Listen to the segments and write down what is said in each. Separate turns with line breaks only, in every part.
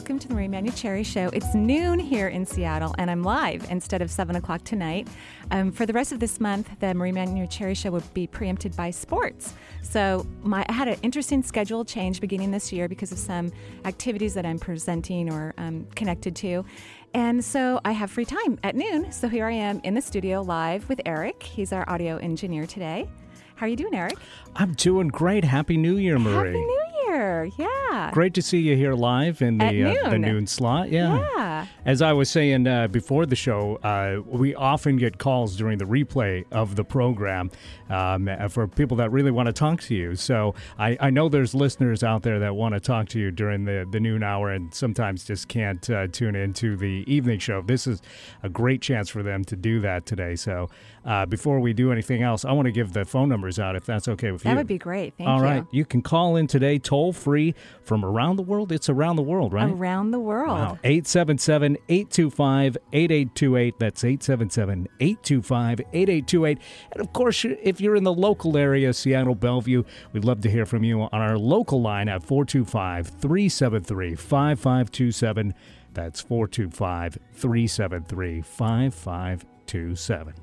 Welcome to the Marie Manuchehri Show. It's noon here in Seattle, and I'm live instead of 7 o'clock tonight. Um, for the rest of this month, the Marie Manuchehri Show will be preempted by sports. So my, I had an interesting schedule change beginning this year because of some activities that I'm presenting or um, connected to. And so I have free time at noon. So here I am in the studio live with Eric. He's our audio engineer today. How are you doing, Eric?
I'm doing great. Happy New Year, Marie.
Happy New Year. Yeah.
Great to see you here live in the
At noon.
Uh, the noon slot. Yeah.
Yeah.
As I was saying uh, before the show, uh, we often get calls during the replay of the program um, for people that really want to talk to you. So I, I know there's listeners out there that want to talk to you during the, the noon hour and sometimes just can't uh, tune into the evening show. This is a great chance for them to do that today. So uh, before we do anything else, I want to give the phone numbers out if that's okay with
That
you.
That would be great. Thank
All
you.
right, you can call in today toll free from around the world. It's around the world, right?
Around the world.
Wow. 877 825 8828. That's 877 825 8828. And of course, if you're in the local area, Seattle, Bellevue, we'd love to hear from you on our local line at 425 373 5527. That's 425 373 5527.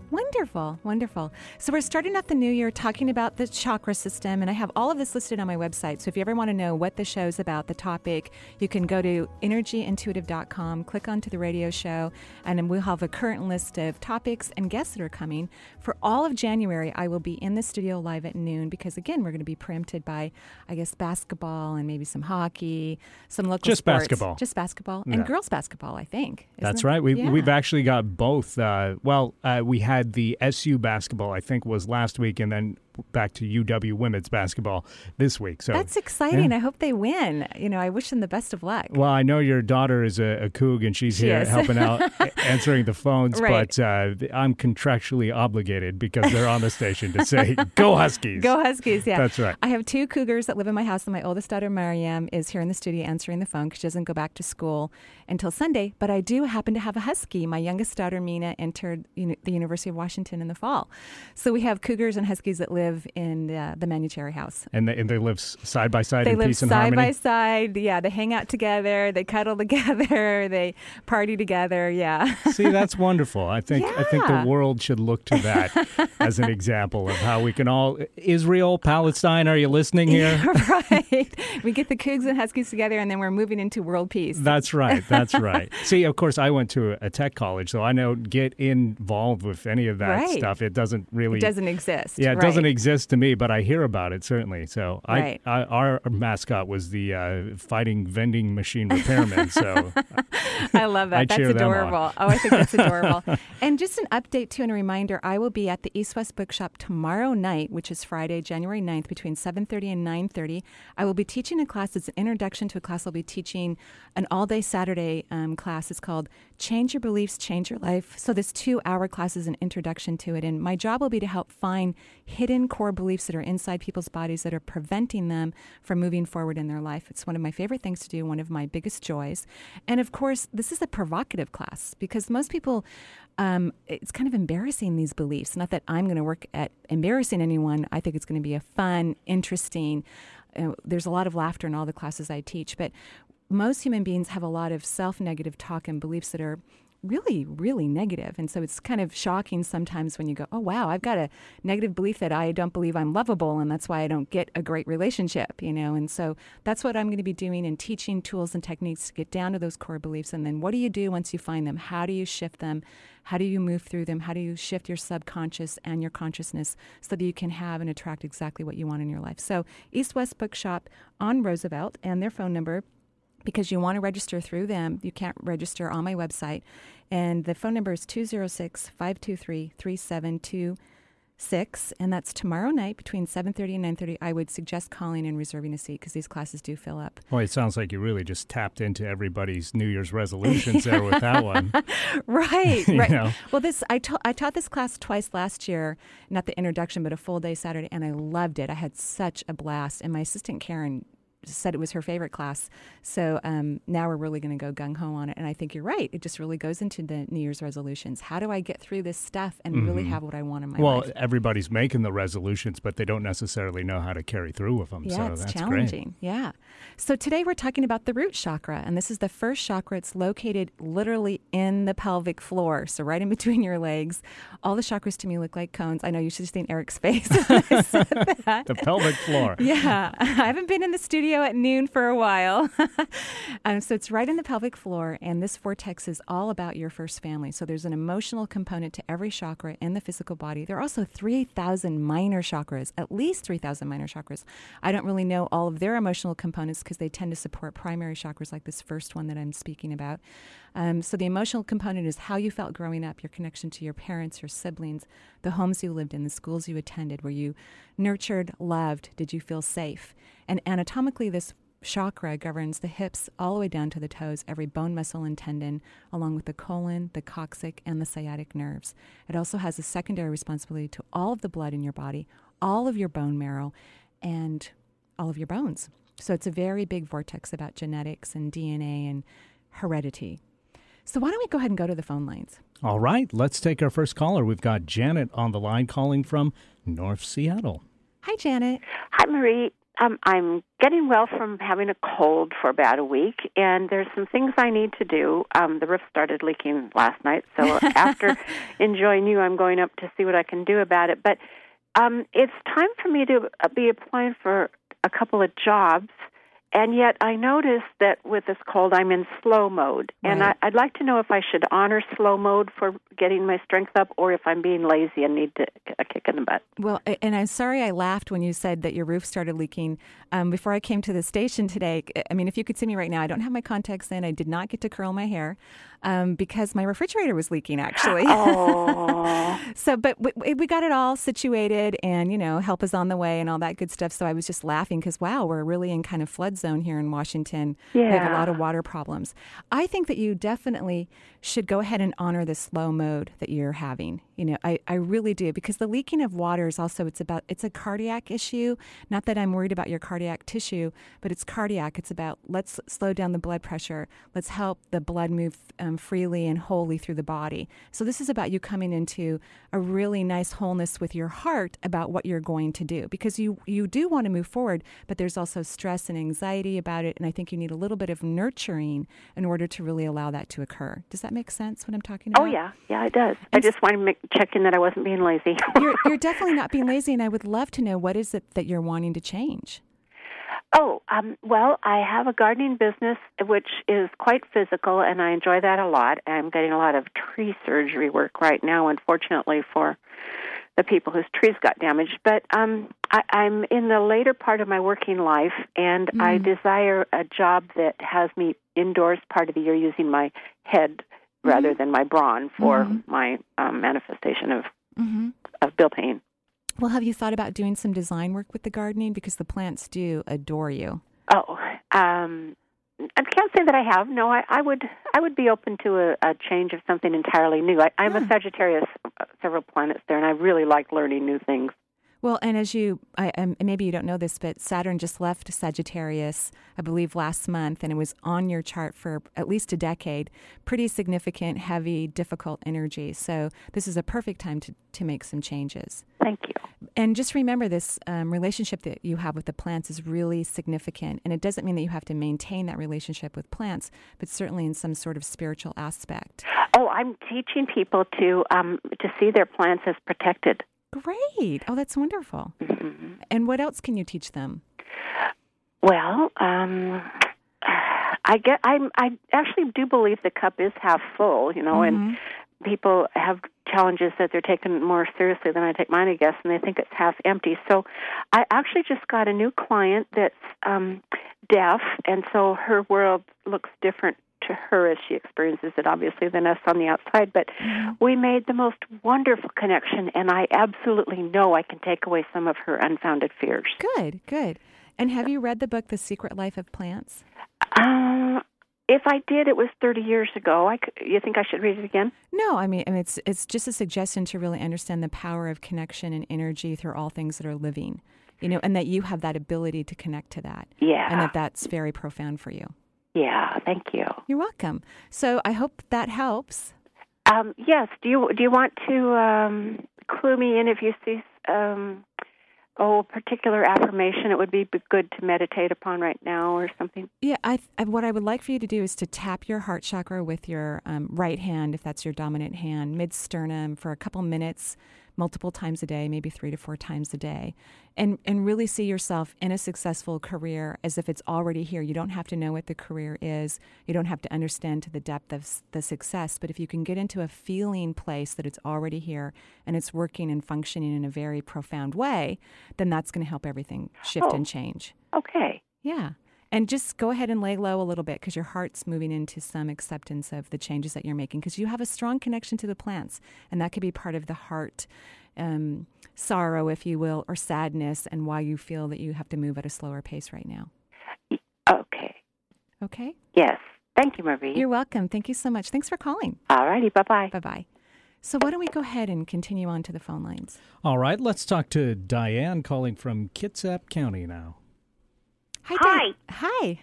Wonderful, wonderful. So we're starting off the new year talking about the chakra system, and I have all of this listed on my website. So if you ever want to know what the show's about, the topic, you can go to energyintuitive.com, click onto the radio show, and then we'll have a current list of topics and guests that are coming. For all of January, I will be in the studio live at noon because again, we're going to be preempted by, I guess, basketball and maybe some hockey, some local
Just
sports.
basketball.
just basketball, and girls basketball. I think
That's
it?
right. We,
Yeah.
We've actually got both. Uh, well, uh, we had the SU basketball, I think, was last week, and then back to UW women's basketball this week. So
That's exciting.
Yeah.
I hope they win. You know, I wish them the best of luck.
Well, I know your daughter is a, a Coug and she's
She
here
is.
helping out, answering the phones.
Right.
But uh, I'm contractually obligated because they're on the station to say, "Go Huskies."
Go Huskies, yeah.
That's right.
I have two cougars that live in my house, and my oldest daughter, Mariam, is here in the studio answering the phone because she doesn't go back to school until Sunday. But I do happen to have a husky. My youngest daughter, Mina, entered the University of Washington in the fall. So we have cougars and huskies that live in uh, the Manuchehri house.
And they, and they live side by side
They
in
live
peace and
side
harmony.
by side. Yeah, they hang out together. They cuddle together. They party together. Yeah.
See, that's wonderful. I think I think the world should look to that as an example of how we can all Israel, Palestine. Are you listening here?
right. We get the Cougs and Huskies together, and then we're moving into world peace.
That's right. That's right. See, of course, I went to a tech college, so I don't get involved with any of that
Right.
stuff. It doesn't really
It doesn't exist.
Yeah, it
right.
doesn't exist to me, but I hear about it certainly. So I,
Right.
I our mascot was the uh, fighting vending machine repairman. So
I love that.
I
that's
cheer them on.
adorable. Oh, I think that's adorable. and just an update too and a reminder, I will be at the East West Bookshop tomorrow night, which is Friday, January 9th, between 7.30 and 9.30. I will be teaching a class. It's an introduction to a class. I'll be teaching an all-day Saturday um, class. It's called Change Your Beliefs, Change Your Life. So this two-hour class is an introduction to it. And my job will be to help find hidden core beliefs that are inside people's bodies that are preventing them from moving forward in their life. It's one of my favorite things to do, one of my biggest joys. And of course, this is a provocative class because most people, um, it's kind of embarrassing these beliefs. Not that I'm going to work at embarrassing anyone. I think it's going to be a fun, interesting, uh, there's a lot of laughter in all the classes I teach, but most human beings have a lot of self negative talk and beliefs that are really, really negative. And so it's kind of shocking sometimes when you go, oh, wow, I've got a negative belief that I don't believe I'm lovable and that's why I don't get a great relationship, you know? And so that's what I'm going to be doing and teaching tools and techniques to get down to those core beliefs. And then what do you do once you find them? How do you shift them? How do you move through them? How do you shift your subconscious and your consciousness so that you can have and attract exactly what you want in your life? So, East West Bookshop on Roosevelt and their phone number because you want to register through them. You can't register on my website. And the phone number is 206 523 3725. six, and that's tomorrow night between seven thirty and nine thirty. I would suggest calling and reserving a seat because these classes do fill up.
Well, it sounds like you really just tapped into everybody's New Year's resolutions there with that one.
right, right.
know?
Well, this I ta- I taught this class twice last year, not the introduction, but a full day Saturday, and I loved it. I had such a blast, and my assistant Karen said it was her favorite class. So um, now we're really going to go gung ho on it, and I think you're right. It just really goes into the New Year's resolutions. How do I get through this stuff and really have what I want in my
Mm-hmm. Well, everybody's making the resolutions, but they don't necessarily know how to carry through with them.
Yeah,
so
it's
that's
challenging. Yeah. So today we're talking about the root chakra, and this is the first chakra. It's located literally in the pelvic floor, so right in between your legs. All the chakras to me look like cones. I know you should have seen Eric's face. when I said that.
The pelvic floor.
Yeah, I haven't been in the studio at noon for a while. um, so it's right in the pelvic floor, and this vortex is all about your first family. So there's an emotional component to every chakra in the physical body. There are also 3,000 minor chakras, at least 3,000 minor chakras. I don't really know all of their emotional components because they tend to support primary chakras like this first one that I'm speaking about. Um, so the emotional component is how you felt growing up, your connection to your parents, your siblings, the homes you lived in, the schools you attended. Were you nurtured, loved? Did you feel safe? And anatomically, this chakra governs the hips all the way down to the toes, every bone, muscle, and tendon, along with the colon, the coccyx, and the sciatic nerves. It also has a secondary responsibility to all of the blood in your body, all of your bone marrow, and all of your bones. So it's a very big vortex about genetics and DNA and heredity. So why don't we go ahead and go to the phone lines?
All right, let's take our first caller. We've got Janet on the line calling from North Seattle.
Hi, Janet.
Hi, Marie. Um, I'm getting well from having a cold for about a week, and there's some things I need to do. Um, the roof started leaking last night, so after enjoying you, I'm going up to see what I can do about it. But um, it's time for me to uh, be applying for a couple of jobs, and yet I noticed that with this cold, I'm in slow mode, and
Right.
I, I'd like to know if I should honor slow mode for getting my strength up, or if I'm being lazy and need to, a kick in the butt.
Well, and I'm sorry I laughed when you said that your roof started leaking. Um, before I came to the station today, I mean, if you could see me right now, I don't have my contacts in. I did not get to curl my hair um, because my refrigerator was leaking, actually.
Oh.
so, but we, we got it all situated, and you know, help is on the way, and all that good stuff. So I was just laughing because wow, we're really in kind of flood zone here in Washington. We have a lot of water problems. I think that you definitely should go ahead and honor the slow mode that you're having. You know, I, I really do because the leaking of water is also it's about it's a cardiac issue. Not that I'm worried about your cardiac tissue, but it's cardiac. It's about let's slow down the blood pressure. Let's help the blood move um, freely and wholly through the body. So this is about you coming into a really nice wholeness with your heart about what you're going to do because you you do want to move forward, but there's also stress and anxiety about it, and I think you need a little bit of nurturing in order to really allow that to occur. Does that make sense? What I'm talking about?
Oh yeah, yeah, it does. I just wanted to make, check in that I wasn't being lazy.
you're, you're definitely not being lazy, and I would love to know what is it that you're wanting to change.
oh, um, well, I have a gardening business which is quite physical, and I enjoy that a lot. I'm getting a lot of tree surgery work right now, unfortunately for the people whose trees got damaged. But um, I, I'm in the later part of my working life, and I desire a job that has me indoors part of the year using my head rather than my brawn for
Mhm.
my um, manifestation of
Mm-hmm.
of bill paying.
Well, have you thought about doing some design work with the gardening because the plants do adore you?
Oh, um, I can't say that I have. No, I, I would. I would be open to a, a change of something entirely new. I, I'm
Yeah.
a Sagittarius, uh, several planets there, and I really like learning new things.
Well, and as you, I, um, maybe you don't know this, but Saturn just left Sagittarius, I believe, last month, and it was on your chart for at least a decade. Pretty significant, heavy, difficult energy. So this is a perfect time to, to make some changes.
Thank you.
And just remember this um, relationship that you have with the plants is really significant. And it doesn't mean that you have to maintain that relationship with plants, but certainly in some sort of spiritual aspect.
Oh, I'm teaching people to um, to see their plants as protected.
Great. Oh, that's wonderful.
hmm
And what else can you teach them?
Well, um, I get. I'm. I actually do believe the cup is half full. You know, and
Mhm.
people have challenges that they're taken more seriously than I take mine, I guess, and they think it's half empty. So I actually just got a new client that's um, deaf, and so her world looks different to her as she experiences it, obviously, than us on the outside. But
Mm-hmm.
we made the most wonderful connection, and I absolutely know I can take away some of her unfounded fears.
Good, good. And have you read the book The Secret Life of Plants?
Um, if I did, it was 30 years ago. I you think I should read it again?
No, I mean, I mean it's it's just a suggestion to really understand the power of connection and energy through all things that are living. You know, and that you have that ability to connect to that.
Yeah.
And that that's very profound for you.
Yeah, thank you.
You're welcome. So I hope that helps.
Um, yes. Do you do you want to um, clue me in if you see um, oh a particular affirmation? It would be good to meditate upon right now, or something.
Yeah, I, I what I would like for you to do is to tap your heart chakra with your um, right hand, if that's your dominant hand, mid sternum for a couple minutes, multiple times a day, maybe three to four times a day, and and really see yourself in a successful career as if it's already here. You don't have to know what the career is. You don't have to understand to the depth of the success. But if you can get into a feeling place that it's already here and it's working and functioning in a very profound way, then that's going to help everything shift
Oh.
and change.
Okay.
Yeah. And just go ahead and lay low a little bit because your heart's moving into some acceptance of the changes that you're making because you have a strong connection to the plants. And that could be part of the heart um, sorrow, if you will, or sadness, and why you feel that you have to move at a slower pace right now.
Okay.
Okay?
Yes. Thank you, Marie.
You're welcome. Thank you so much. Thanks for calling.
All righty. Bye bye.
Bye bye. So, why don't we go ahead and continue on to the phone lines?
All right, let's talk to Diane calling from Kitsap County now.
Hi.
Hi.
Hi.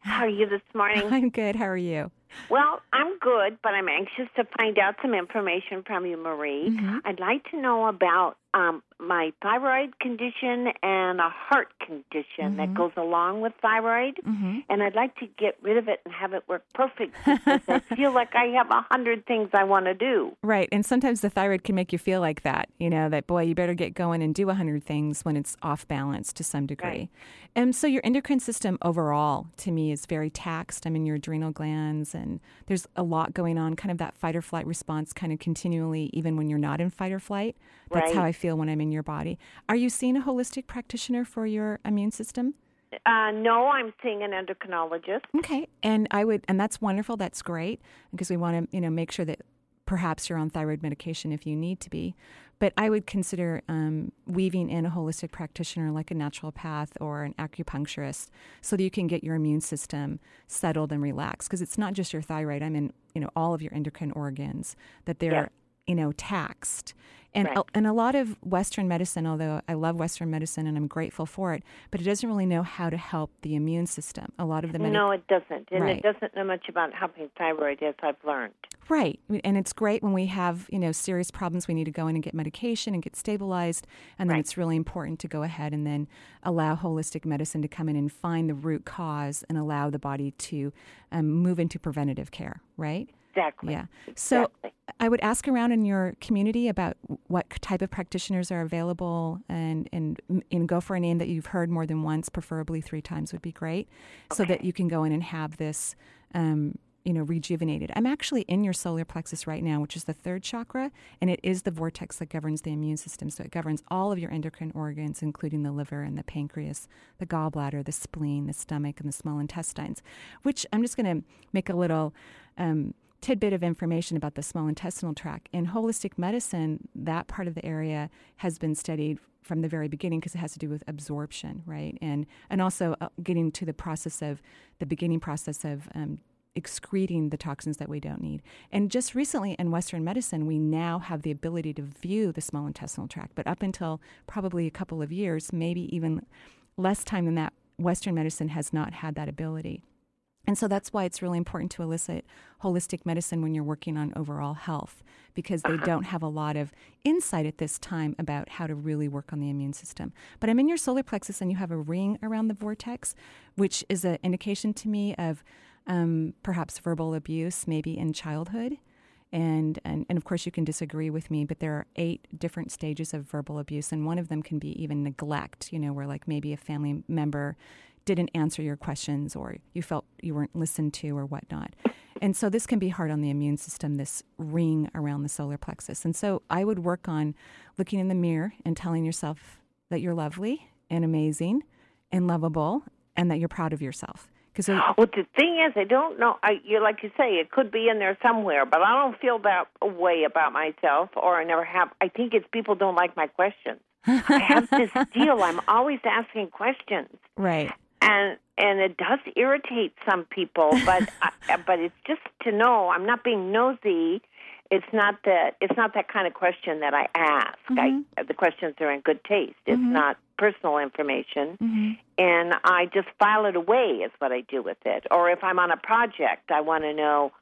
How are you this morning?
I'm good. How are you?
Well, I'm good, but I'm anxious to find out some information from you, Marie.
Mhm.
I'd like to know about um, my thyroid condition and a heart condition that
Mhm.
goes along with thyroid.
Mm-hmm.
And I'd like to get rid of it and have it work perfect because I feel like I have a hundred things I want to do.
Right. And sometimes the thyroid can make you feel like that, you know, that boy, you better get going and do a 100 things when it's off balance to some degree.
Right.
And so your endocrine system overall, to me, is very taxed. I mean, your adrenal glands, and there's a lot going on, kind of that fight or flight response, kind of continually, even when you're not in fight or flight. That's how I feel when I'm in your body. Are you seeing a holistic practitioner for your immune system?
Uh, no, I'm seeing an endocrinologist.
Okay, and I would, and that's wonderful. That's great because we want to, you know, make sure that perhaps you're on thyroid medication if you need to be. But I would consider um, weaving in a holistic practitioner like a naturopath or an acupuncturist, so that you can get your immune system settled and relaxed. Because it's not just your thyroid. I mean, you know, all of your endocrine organs that they're,
Yeah.
you know, taxed. And
Right.
a, and a lot of Western medicine, although I love Western medicine and I'm grateful for it, but it doesn't really know how to help the immune system. A lot of the medi-
No, it doesn't. And
Right.
it doesn't know much about helping thyroid, as I've learned.
Right. And it's great when we have, you know, serious problems, we need to go in and get medication and get stabilized. And then
Right.
it's really important to go ahead and then allow holistic medicine to come in and find the root cause and allow the body to um, move into preventative care, right?
Exactly.
Yeah. So
Exactly.
I would ask around in your community about what type of practitioners are available and, and, and go for a name that you've heard more than once, preferably three times would be great, so that you can go in and have this, um, you know, rejuvenated. I'm actually in your solar plexus right now, which is the third chakra, and it is the vortex that governs the immune system. So it governs all of your endocrine organs, including the liver and the pancreas, the gallbladder, the spleen, the stomach, and the small intestines, which I'm just going to make a little. Um, tidbit of information about the small intestinal tract. In holistic medicine, that part of the area has been studied from the very beginning because it has to do with absorption, right? And and also uh, getting to the process of the beginning process of um, excreting the toxins that we don't need. And just recently in Western medicine, we now have the ability to view the small intestinal tract. But up until probably a couple of years, maybe even less time than that, Western medicine has not had that ability. And so that's why it's really important to elicit holistic medicine when you're working on overall health, because they don't have a lot of insight at this time about how to really work on the immune system. But I'm in your solar plexus and you have a ring around the vortex, which is an indication to me of um, perhaps verbal abuse, maybe in childhood. And, and, and of course, you can disagree with me, but there are eight different stages of verbal abuse, and one of them can be even neglect, you know, where like maybe a family member didn't answer your questions or you felt you weren't listened to or whatnot. And so this can be hard on the immune system, this ring around the solar plexus. And so I would work on looking in the mirror and telling yourself that you're lovely and amazing and lovable and that you're proud of yourself. Because
Well, the thing is, I don't know. I, you like you say, it could be in there somewhere, but I don't feel that way about myself, or I never have. I think it's people don't like my questions. I have this deal. I'm always asking questions,
right.
And and it does irritate some people. But I, but it's just to know I'm not being nosy. It's not that it's not that kind of question that I ask. I, the questions are in good taste. It's not personal information,
Mm-hmm.
and I just file it away. Is what I do with it. Or if I'm on a project, I want to know.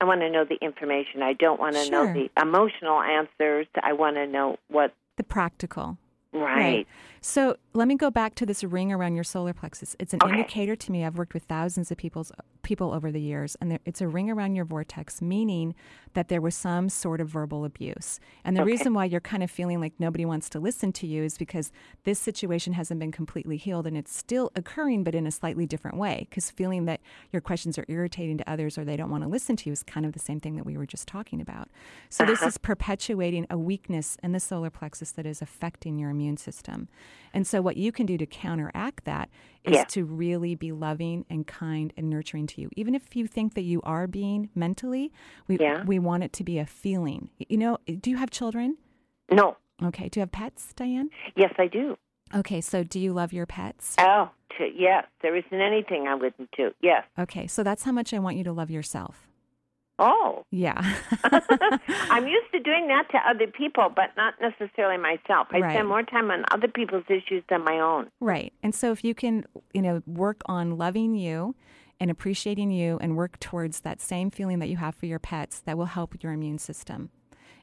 I want to know the information. I don't want to
Sure.
know the emotional answers. I want to know what.
The practical.
Right.
So let me go back to this ring around your solar plexus. It's an
Okay.
indicator to me. I've worked with thousands of people's people over the years, and there, it's a ring around your vortex, meaning that there was some sort of verbal abuse. And the
Okay.
reason why you're kind of feeling like nobody wants to listen to you is because this situation hasn't been completely healed, and it's still occurring, but in a slightly different way. Because feeling that your questions are irritating to others or they don't want to listen to you is kind of the same thing that we were just talking about. So this uh-huh. is perpetuating a weakness in the solar plexus that is affecting your immune system. And so what you can do to counteract that is
Yeah.
to really be loving and kind and nurturing to you. Even if you think that you are being mentally, we
Yeah.
we want it to be a feeling. You know, do you have children?
No.
Okay. Do you have pets, Diane?
Yes, I do.
Okay, so do you love your pets?
Oh, to, yes. There isn't anything I wouldn't do. Yes.
Okay, so that's how much I want you to love yourself.
Oh.
Yeah.
I'm used to doing that to other people, but not necessarily myself. I
Right.
spend more time on other people's issues than my own.
Right. And so if you can, you know, work on loving you and appreciating you and work towards that same feeling that you have for your pets, that will help your immune system.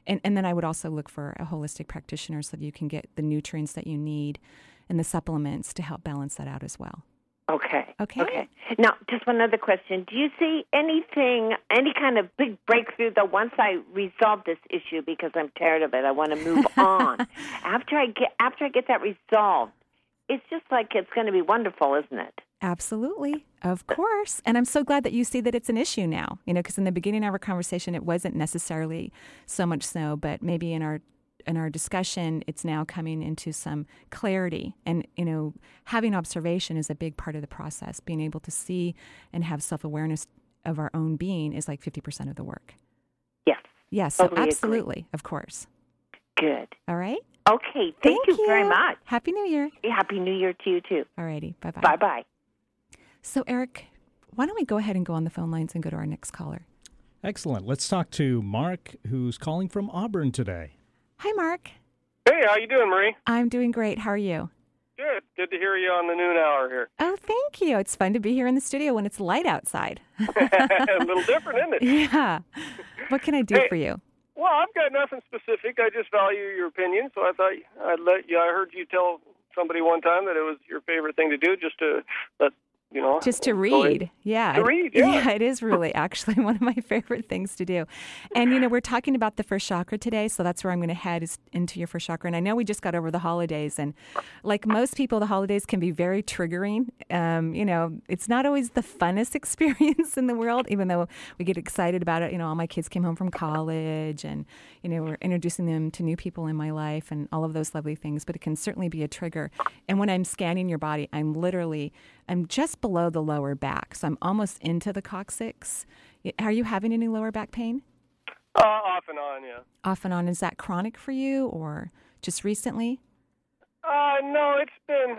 And and then I would also look for a holistic practitioner so that you can get the nutrients that you need and the supplements to help balance that out as well.
Okay.
Okay.
Okay. Now, just one other question. Do you see anything, any kind of big breakthrough that once I resolve this issue because I'm tired of it, I want to move on. After I get after I get that resolved, it's just like it's going to be wonderful, isn't it?
Absolutely. Of course. And I'm so glad that you see that it's an issue now, you know, because in the beginning of our conversation, it wasn't necessarily so much so, but maybe in our in our discussion, it's now coming into some clarity. And, you know, having observation is a big part of the process. Being able to see and have self awareness of our own being is like 50% of the work.
Yes.
Yes. So,
Totally agree.
absolutely. Of course.
Good.
All right.
Okay. Thank, you very much.
Happy New Year.
Happy New Year to you too.
All righty. Bye bye.
Bye bye.
So, Eric, why don't we go ahead and go on the phone lines and go to our next caller?
Excellent. Let's talk to Mark, who's calling from Auburn today.
Hi, Mark.
Hey, how you doing, Marie?
I'm doing great. How are you?
Good. Good to hear you on the noon hour here.
Oh, thank you. It's fun to be here in the studio when it's light outside.
a little different, isn't it?
yeah. What can I do
Hey.
for you?
Well, I've got nothing specific. I just value your opinion, so I thought I'd let you. I heard you tell somebody one time that it was your favorite thing to do, just to let you know.
Just to read.
ahead.
Yeah.
To read, yeah.
it is really actually one of my favorite things to do. And, you know, we're talking about the first chakra today, so that's where I'm going to head is into your first chakra. And I know we just got over the holidays, and like most people, the holidays can be very triggering. Um, you know, it's not always the funnest experience in the world, even though we get excited about it. You know, all my kids came home from college, and, you know, we're introducing them to new people in my life and all of those lovely things, but it can certainly be a trigger. And when I'm scanning your body, I'm literally I'm just below the lower back, so I'm almost into the coccyx. Are you having any lower back pain?
Uh, off and on, yeah.
Off and on, is that chronic for you or just recently?
Uh, no, it's been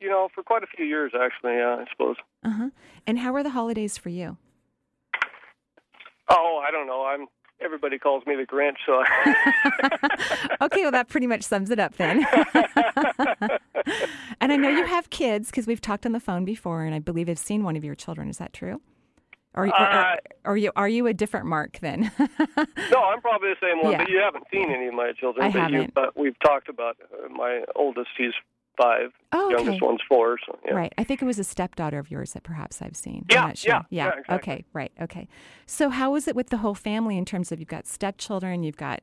you know for quite a few years actually. Yeah, I suppose.
Uh huh. And how are the holidays for you?
Oh, I don't know. I'm. Everybody calls me the Grinch, so.
okay, well, that pretty much sums it up then. and I know you have kids because we've talked on the phone before, and I believe I've seen one of your children. Is that true? Or, or,
Uh,
or, or you, are you a different Mark then?
No, I'm probably the same one,
Yeah.
but you haven't seen any of my children.
I
but
haven't.
but we've talked about uh, my oldest. He's five.
Oh, okay.
Youngest one's four. So yeah.
Right. I think it was a stepdaughter of yours that perhaps I've seen.
Yeah,
sure.
yeah, yeah, exactly.
Okay. Right. Okay. So how was it with the whole family in terms of you've got stepchildren, you've got,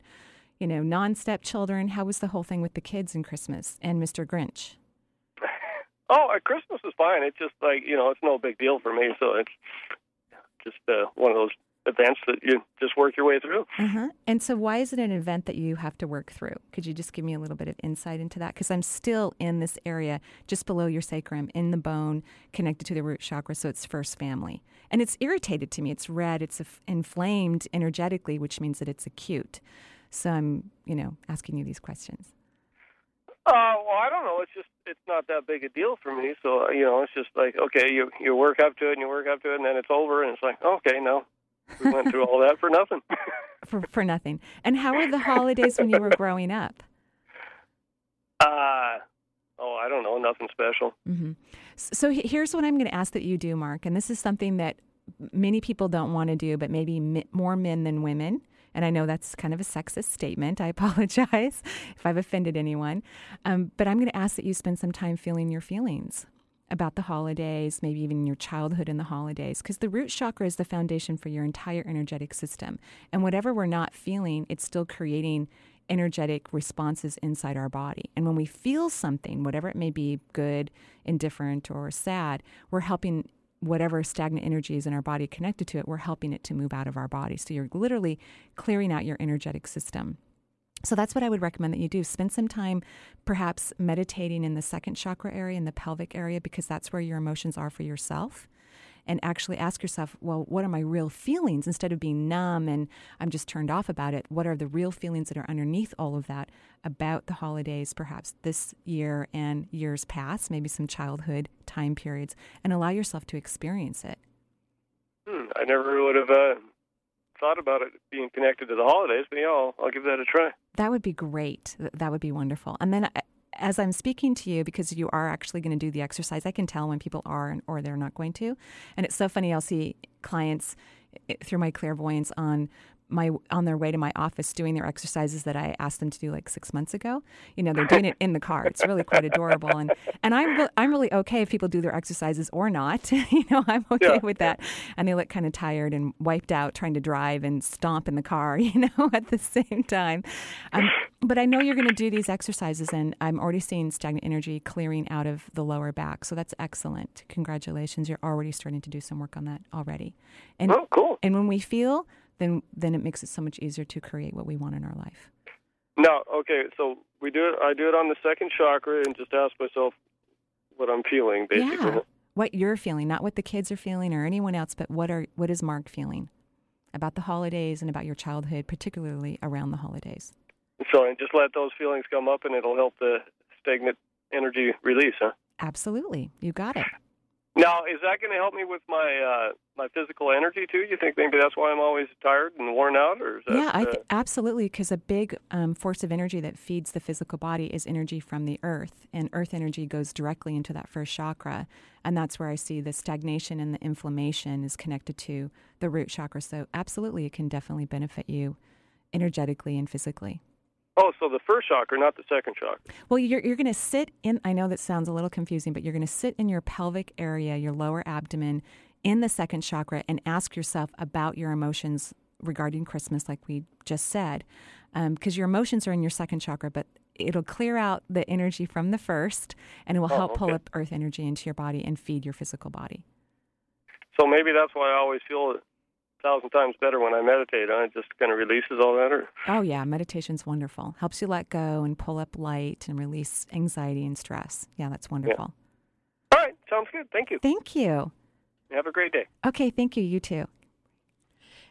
you know, non-stepchildren. How was the whole thing with the kids and Christmas and Mr. Grinch?
Oh, uh, Christmas is fine. It's just like you know, it's no big deal for me. So it's just uh, one of those events that you just work your way through.
Uh-huh. And so, why is it an event that you have to work through? Could you just give me a little bit of insight into that? Because I'm still in this area just below your sacrum, in the bone, connected to the root chakra, so it's first family. And it's irritated to me. It's red, it's inflamed energetically, which means that it's acute. So, I'm, you know, asking you these questions.
Uh, well, I don't know. It's just it's not that big a deal for me. So you know, it's just like okay, you you work up to it and you work up to it, and then it's over, and it's like okay, no, we went through all that for nothing.
for for nothing. And how were the holidays when you were growing up?
Uh oh, I don't know, nothing special.
Mm-hmm. So here's what I'm going to ask that you do, Mark, and this is something that many people don't want to do, but maybe more men than women. And I know that's kind of a sexist statement. I apologize if I've offended anyone. Um, but I'm going to ask that you spend some time feeling your feelings about the holidays, maybe even your childhood in the holidays, because the root chakra is the foundation for your entire energetic system. And whatever we're not feeling, it's still creating energetic responses inside our body. And when we feel something, whatever it may be, good, indifferent, or sad, we're helping whatever stagnant energy is in our body connected to it, we're helping it to move out of our body. So you're literally clearing out your energetic system. So that's what I would recommend that you do. Spend some time perhaps meditating in the second chakra area, in the pelvic area, because that's where your emotions are for yourself and actually ask yourself, well, what are my real feelings? Instead of being numb and I'm just turned off about it, what are the real feelings that are underneath all of that about the holidays, perhaps this year and years past, maybe some childhood time periods, and allow yourself to experience it?
Hmm, I never would have uh, thought about it being connected to the holidays, but yeah, I'll, I'll give that a try.
That would be great. That would be wonderful. And then uh, as I'm speaking to you, because you are actually going to do the exercise, I can tell when people are or they're not going to. And it's so funny. I'll see clients eh, through my clairvoyance on my on their way to my office doing their exercises that I asked them to do like six months ago. You know, they're doing it in the car. It's really quite adorable, and and I'm I'm really okay if people do their exercises or not. you know, I'm okay yeah. with that. And they look kind of tired and wiped out trying to drive and stomp in the car. You know, at the same time. Um, but I know you're going to do these exercises, and I'm already seeing stagnant energy clearing out of the lower back. So that's excellent. Congratulations, you're already starting to do some work on that already.
And, oh, cool.
And when we feel then then it makes it so much easier to create what we want in our life.
No, okay, so we do it. I do it on the second chakra and just ask myself what I'm feeling, basically.
Yeah, what you're feeling, not what the kids are feeling or anyone else, but what are what is Mark feeling about the holidays and about your childhood, particularly around the holidays.
So, and just let those feelings come up, and it'll help the stagnant energy release, huh?
Absolutely, you got it.
Now, is that going to help me with my uh, my physical energy too? You think maybe that's why I'm always tired and worn out, or that,
yeah, I th- uh... absolutely. Because a big um, force of energy that feeds the physical body is energy from the earth, and earth energy goes directly into that first chakra, and that's where I see the stagnation and the inflammation is connected to the root chakra. So, absolutely, it can definitely benefit you energetically and physically.
Oh, so the first chakra, not the second chakra.
Well, you're, you're going to sit in, I know that sounds a little confusing, but you're going to sit in your pelvic area, your lower abdomen, in the second chakra, and ask yourself about your emotions regarding Christmas, like we just said. Because um, your emotions are in your second chakra, but it'll clear out the energy from the first, and it will oh, help okay. pull up earth energy into your body and feed your physical body.
So maybe that's why I always feel thousand times better when I meditate. Huh? It just kind of releases all that. Or...
Oh yeah, meditation's wonderful. Helps you let go and pull up light and release anxiety and stress. Yeah, that's wonderful.
Yeah. All right, sounds good. Thank you.
Thank you.
Have a great day.
Okay, thank you. You too.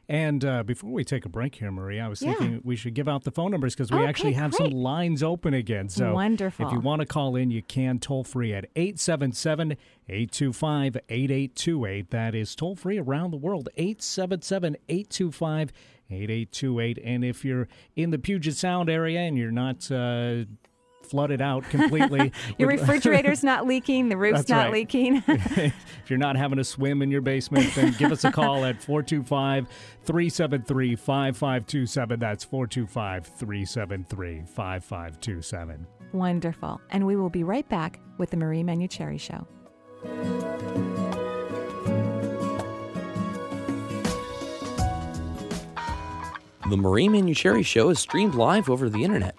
And uh, before we take a break here, Marie, I was yeah. thinking we should give out the phone numbers because we okay, actually have great. some lines open again. So
Wonderful.
if you want to call in, you can toll free at 877 825 8828. That is toll free around the world, 877 825 8828. And if you're in the Puget Sound area and you're not uh, flooded out completely.
your refrigerator's not leaking, the roof's
That's
not
right.
leaking.
if you're not having a swim in your basement, then give us a call at 425 373 5527. That's 425 373 5527.
Wonderful. And we will be right back with the Marie Manuchehri Show.
The Marie Manuchehri Show is streamed live over the internet.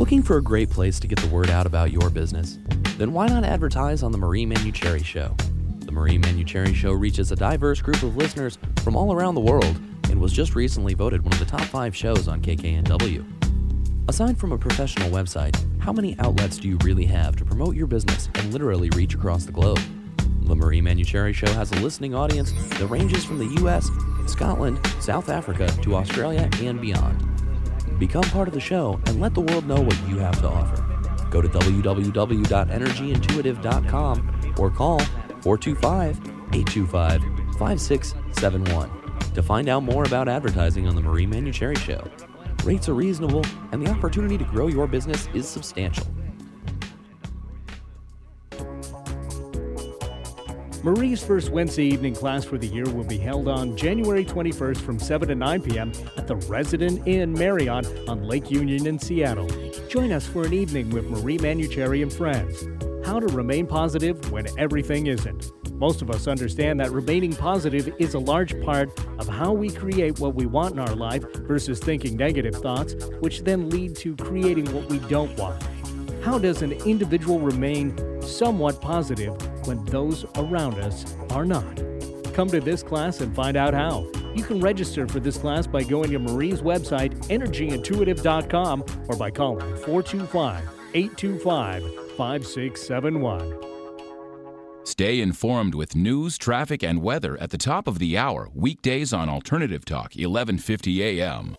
Looking for a great place to get the word out about your business? Then why not advertise on The Marie Manuchehri Show? The Marie Manuchehri Show reaches a diverse group of listeners from all around the world and was just recently voted one of the top five shows on KKNW. Aside from a professional website, how many outlets do you really have to promote your business and literally reach across the globe? The Marie Manuchehri Show has a listening audience that ranges from the US, Scotland, South Africa to Australia and beyond. Become part of the show and let the world know what you have to offer. Go to www.energyintuitive.com or call 425 825 5671 to find out more about advertising on the Marie Manuchehri Show. Rates are reasonable, and the opportunity to grow your business is substantial.
Marie's first Wednesday evening class for the year will be held on January 21st from 7 to 9 p.m. at the Residence Inn Marriott on Lake Union in Seattle. Join us for an evening with Marie Manuchehri and friends. How to remain positive when everything isn't. Most of us understand that remaining positive is a large part of how we create what we want in our life versus thinking negative thoughts, which then lead to creating what we don't want. How does an individual remain somewhat positive when those around us are not? Come to this class and find out how. You can register for this class by going to Marie's website, energyintuitive.com, or by calling 425 825 5671.
Stay informed with news, traffic, and weather at the top of the hour, weekdays on Alternative Talk, 1150 a.m.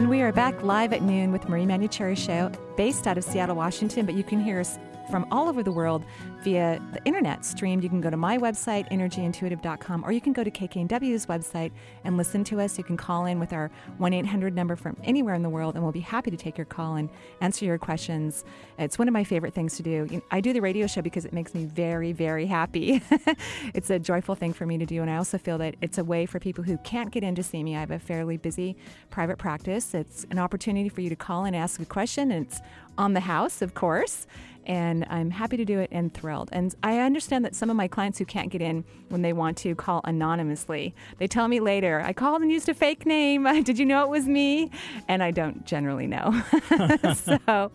And we are back live at noon with Marie Manuchehri Show, based out of Seattle, Washington, but you can hear us from all over the world via the internet streamed. You can go to my website, energyintuitive.com, or you can go to KKNW's website and listen to us. You can call in with our 1 800 number from anywhere in the world, and we'll be happy to take your call and answer your questions. It's one of my favorite things to do. I do the radio show because it makes me very, very happy. it's a joyful thing for me to do, and I also feel that it's a way for people who can't get in to see me. I have a fairly busy private practice. It's an opportunity for you to call and ask a question, and it's on the house, of course and I'm happy to do it and thrilled. And I understand that some of my clients who can't get in when they want to call anonymously, they tell me later, I called and used a fake name. Did you know it was me? And I don't generally know. so,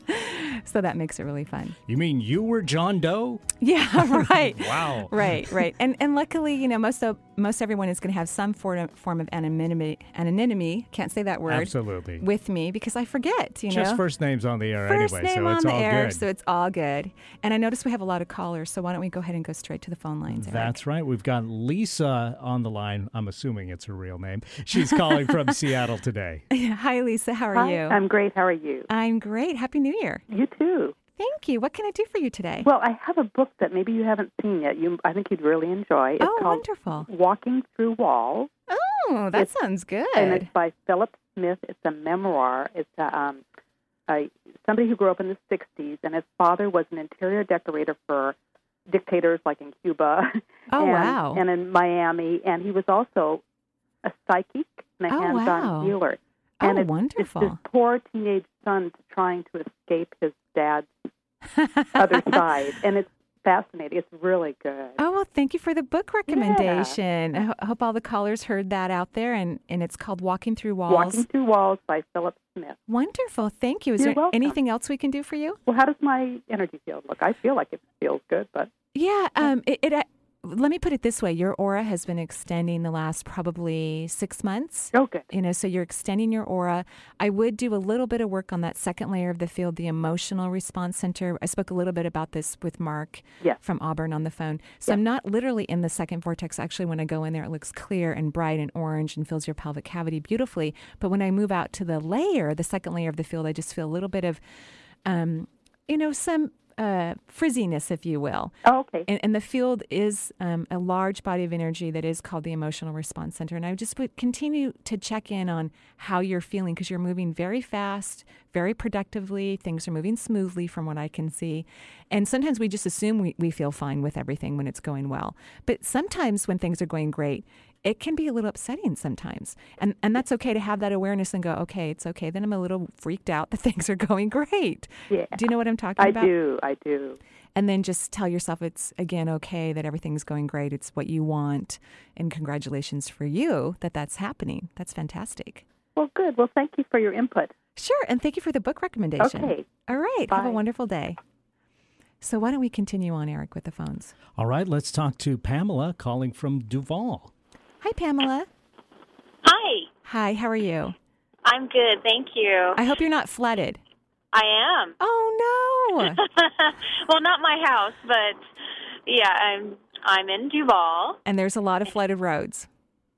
so that makes it really fun.
You mean you were John Doe?
Yeah, right.
wow.
Right, right. And and luckily, you know, most of most everyone is going to have some form form of anonymity. Anonymity, can't say that word.
Absolutely.
With me because I forget. You
Just
know,
first names on the air
first
anyway,
name
so
on
it's
the
all
air,
good.
so it's all good. And I notice we have a lot of callers, so why don't we go ahead and go straight to the phone lines? Eric?
That's right. We've got Lisa on the line. I'm assuming it's her real name. She's calling from Seattle today.
Hi, Lisa. How are
Hi,
you?
I'm great. How are you?
I'm great. Happy New Year.
You too.
Thank you. What can I do for you today?
Well, I have a book that maybe you haven't seen yet. You, I think you'd really enjoy. It's
oh,
called
wonderful.
Walking Through Walls,
Oh, that
It's-
sounds good.
and it's by Philip Smith. It's a memoir. It's a, um, a somebody who grew up in the '60s, and his father was an interior decorator for dictators like in Cuba.
Oh,
and,
wow.
And in Miami, and he was also a psychic and a
Oh,
hands-on
wow.
healer.
Oh,
and it's,
wonderful.
It's this poor teenage son trying to escape his dad's other side, and it's fascinating. It's really good.
Oh, well, thank you for the book recommendation. I ho- hope all the callers heard that out there, and, and it's called Walking Through Walls.
Walking Through Walls by Philip Smith.
Wonderful. Thank you. Is
You're
there
welcome.
anything else we can do for you?
Well, how does my energy field look? I feel like it feels good, but
Yeah, um, it, it. Let me put it this way: your aura has been extending the last probably six months.
good.
You know, so you're extending your aura. I would do a little bit of work on that second layer of the field, the emotional response center. I spoke a little bit about this with Mark
Yes.
from Auburn on the phone. So I'm not literally in the second vortex. Actually, when I go in there, it looks clear and bright and orange and fills your pelvic cavity beautifully. But when I move out to the layer, the second layer of the field, I just feel a little bit of, um, you know, some uh, frizziness, if you will.
Oh, okay.
And, and the field is um, a large body of energy that is called the emotional response center. And I just would continue to check in on how you're feeling because you're moving very fast, very productively. Things are moving smoothly from what I can see. And sometimes we just assume we, we feel fine with everything when it's going well. But sometimes when things are going great, it can be a little upsetting sometimes. And and that's okay to have that awareness and go, okay, it's okay. Then I'm a little freaked out that things are going great.
Yeah.
Do you know what I'm talking
I
about?
I do. I do.
And then just tell yourself it's again okay that everything's going great. It's what you want. And congratulations for you that that's happening. That's fantastic.
Well, good. Well, thank you for your input.
Sure. And thank you for the book recommendation.
Okay.
All right. Have a wonderful day. So why don't we continue on, Eric, with the phones?
All right, let's talk to Pamela calling from Duvall.
Hi, Pamela.
Hi,
Hi, how are you?
I'm good, thank you.
I hope you're not flooded.
I am.
Oh, no.
well, not my house, but yeah, I'm I'm in Duvall.
and there's a lot of flooded roads.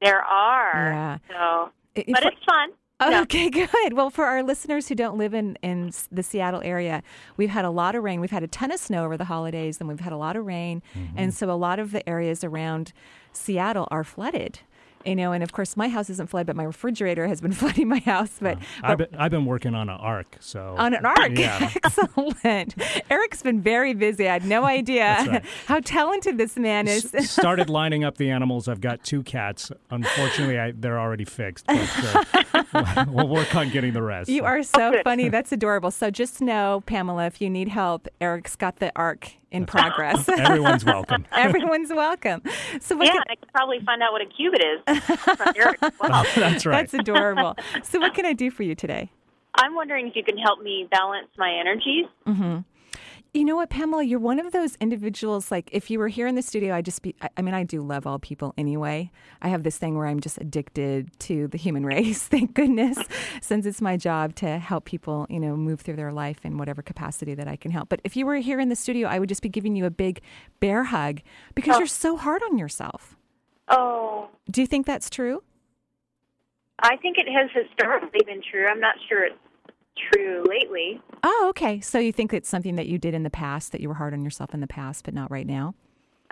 There are.
Yeah.
So,
It-
but it's fun. No.
Okay, good. Well, for our listeners who don't live in, in the Seattle area, we've had a lot of rain. We've had a ton of snow over the holidays, and we've had a lot of rain. Mm-hmm. And so a lot of the areas around Seattle are flooded. You know, and of course, my house isn't flooded, but my refrigerator has been flooding my house. But,
I've
but
been, I've been working on an ark, so
on an ark.
Yeah,
Excellent. Eric's been very busy. I had no idea
right.
how talented this man is.
S- started lining up the animals. I've got two cats. Unfortunately, I, they're already fixed. But, uh, we'll work on getting the rest.
You are so funny. That's adorable. So just know, Pamela, if you need help, Eric's got the ark in progress.
Everyone's welcome.
Everyone's welcome. So what
Yeah,
can-
I could probably find out what a cubit is from your well,
That's right.
that's adorable. So what can I do for you today?
I'm wondering if you can help me balance my energies.
Mm-hmm. You know what, Pamela? You're one of those individuals. Like, if you were here in the studio, I just be. I, I mean, I do love all people anyway. I have this thing where I'm just addicted to the human race. Thank goodness, since it's my job to help people, you know, move through their life in whatever capacity that I can help. But if you were here in the studio, I would just be giving you a big bear hug because
Oh.
you're so hard on yourself.
Oh,
Do you think that's true?
I think it has historically been true. I'm not sure it's true lately.
Oh, okay. So you think it's something that you did in the past, that you were hard on yourself in the past, but not right now?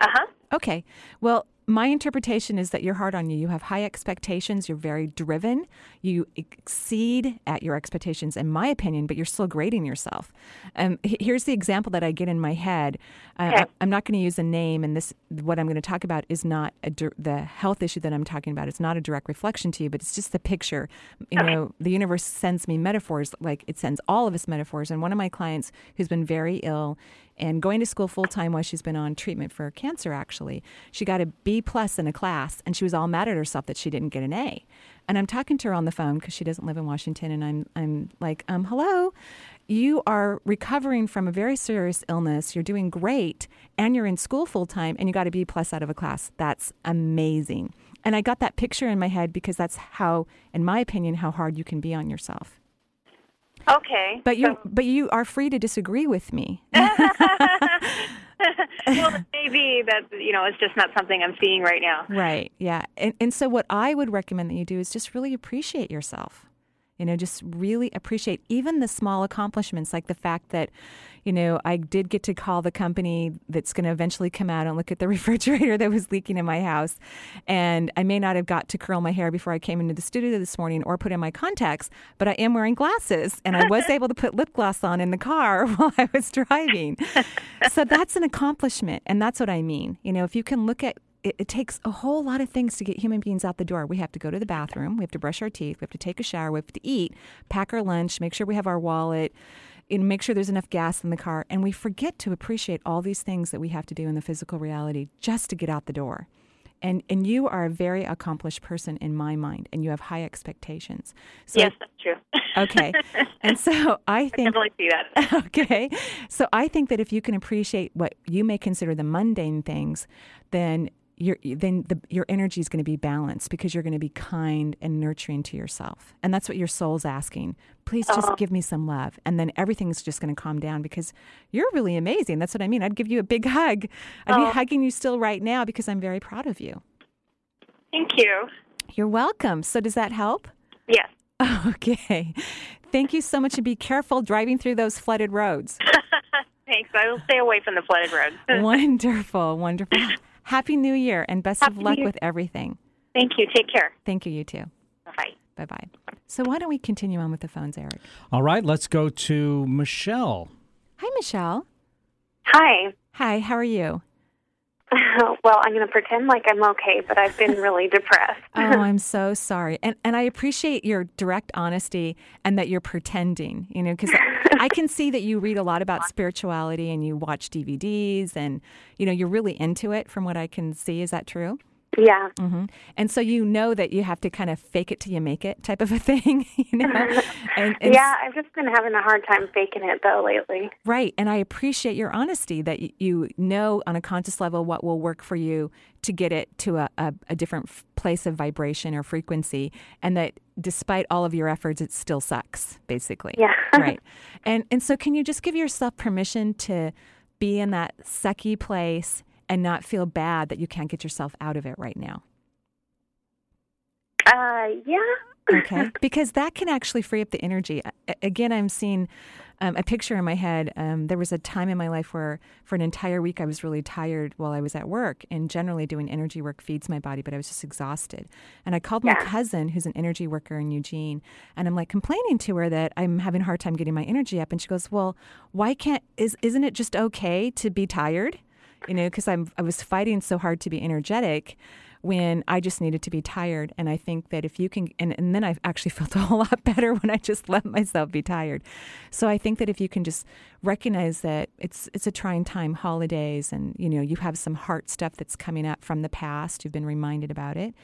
Uh huh.
Okay. Well, my interpretation is that you're hard on you. You have high expectations. You're very driven. You exceed at your expectations, in my opinion, but you're still grading yourself. Um, here's the example that I get in my head. Uh,
Okay.
I, I'm not going to use a name, and this what I'm going to talk about is not a, dir- the health issue that I'm talking about. It's not a direct reflection to you, but it's just the picture. You know, the universe sends me metaphors, like it sends all of us metaphors. And one of my clients who's been very ill and going to school full time while she's been on treatment for cancer actually she got a b plus in a class and she was all mad at herself that she didn't get an a. And i'm talking to her on the phone because she doesn't live in washington and i'm i'm like um hello you are recovering from a very serious illness. You're doing great and you're in school full time and you got a b plus out of a class. That's amazing. And i got that picture in my head because that's how in my opinion how hard you can be on yourself
Okay.
but you but you are free to disagree with me
well, maybe that you know it's just not something I'm seeing right now.
Right. Yeah. And and so what I would recommend that you do is just really appreciate yourself. You know, just really appreciate even the small accomplishments like the fact that you know, I did get to call the company that's going to eventually come out and look at the refrigerator that was leaking in my house. And I may not have got to curl my hair before I came into the studio this morning or put in my contacts, but I am wearing glasses and I was able to put lip gloss on in the car while I was driving. so that's an accomplishment. And that's what I mean. You know, if you can look at it, it takes a whole lot of things to get human beings out the door. We have to go to the bathroom, we have to brush our teeth, we have to take a shower, we have to eat, pack our lunch, make sure we have our wallet, and make sure there's enough gas in the car. And we forget to appreciate all these things that we have to do in the physical reality just to get out the door. And and you are a very accomplished person in my mind, and you have high expectations. So
yes, that's true.
okay. And so I think
definitely see that.
okay. So I think that if you can appreciate what you may consider the mundane things, then your then the, your energy is going to be balanced because you're going to be kind and nurturing to yourself, and that's what your soul's asking. Please just
Uh-huh.
give me some love, and then everything's just going to calm down because you're really amazing. That's what I mean. I'd give you a big hug. I'd
Oh.
be hugging you still right now because I'm very proud of you.
Thank you.
You're welcome. So does that help?
Yes.
Okay. Thank you so much, and be careful driving through those flooded roads.
Thanks. I will stay away from the flooded roads.
wonderful, wonderful. Happy New Year and best of luck with everything.
Thank you. Take care.
Thank you, you too.
Bye.
Bye bye. So, why don't we continue on with the phones, Eric?
All right, let's go to Michelle.
Hi, Michelle.
Hi.
Hi, how are you?
well, I'm going to pretend like I'm okay, but I've been really depressed.
Oh, I'm so sorry. And and I appreciate your direct honesty and that you're pretending, you know, because I can see that you read a lot about spirituality and you watch DVDs and, you know, you're really into it from what I can see. Is that true?
Yeah.
hmm And so you know that you have to kind of fake it till you make it type of a thing, you know? And, and
yeah, I've just been having a hard time faking it, though, lately.
Right. And I appreciate your honesty that you know on a conscious level what will work for you to get it to a, a, a different place of vibration or frequency. And that despite all of your efforts, it still sucks, basically.
Yeah.
right. And, and so, can you just give yourself permission to be in that sucky place and not feel bad that you can't get yourself out of it right now?
Uh, yeah.
okay. Because that can actually free up the energy. Again i'm seeing um, a picture in my head. Um, there was a time in my life where for an entire week i was really tired while i was at work and generally doing energy work feeds my body but i was just exhausted. And i called my cousin who's an energy worker in eugene and i'm like complaining to her that i'm having a hard time getting my energy up and she goes well why can't is isn't it just okay to be tired you know because i'm i was fighting so hard to be energetic when I just needed to be tired. And I think that if you can, and, and then I actually felt a whole lot better when I just let myself be tired. So I think that if you can just recognize that it's it's a trying time, holidays, and you know you have some heart stuff that's coming up from the past, you've been reminded about it,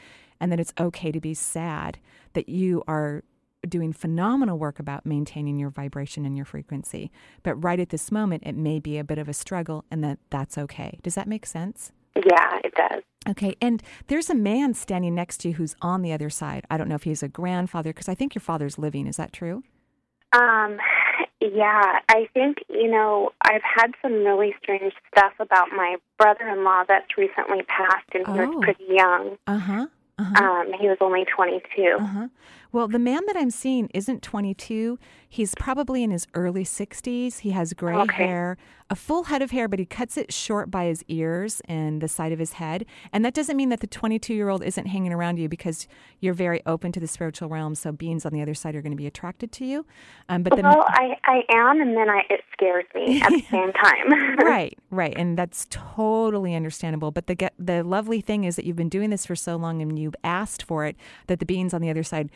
and that it's okay to be sad. That you are doing phenomenal work about maintaining your vibration and your frequency. But right at this moment, it may be a bit of a struggle, and that that's okay. Does that make sense?
Yeah, it does.
Okay, and there's a man standing next to you who's on the other side. I don't know if he's a grandfather because I think your father's living. Is that true?
Um, yeah, I think, you know, I've had some really strange stuff about my brother in law that's recently passed, and he
Oh.
was pretty young.
Uh huh. Uh-huh.
Um, he was only 22.
Uh-huh. Well, the man that I'm seeing isn't 22. He's probably in his early 60s. He has gray
Okay.
hair, a full head of hair, but he cuts it short by his ears and the side of his head. And that doesn't mean that the 22 year old isn't hanging around you because you're very open to the spiritual realm. So beings on the other side are going to be attracted to you. Um, but the
Well, I, I am, and then I, it scares me at the same time.
right, right, and that's totally understandable. But the get, the lovely thing is that you've been doing this for so long, and you've asked for it. That the beings on the other side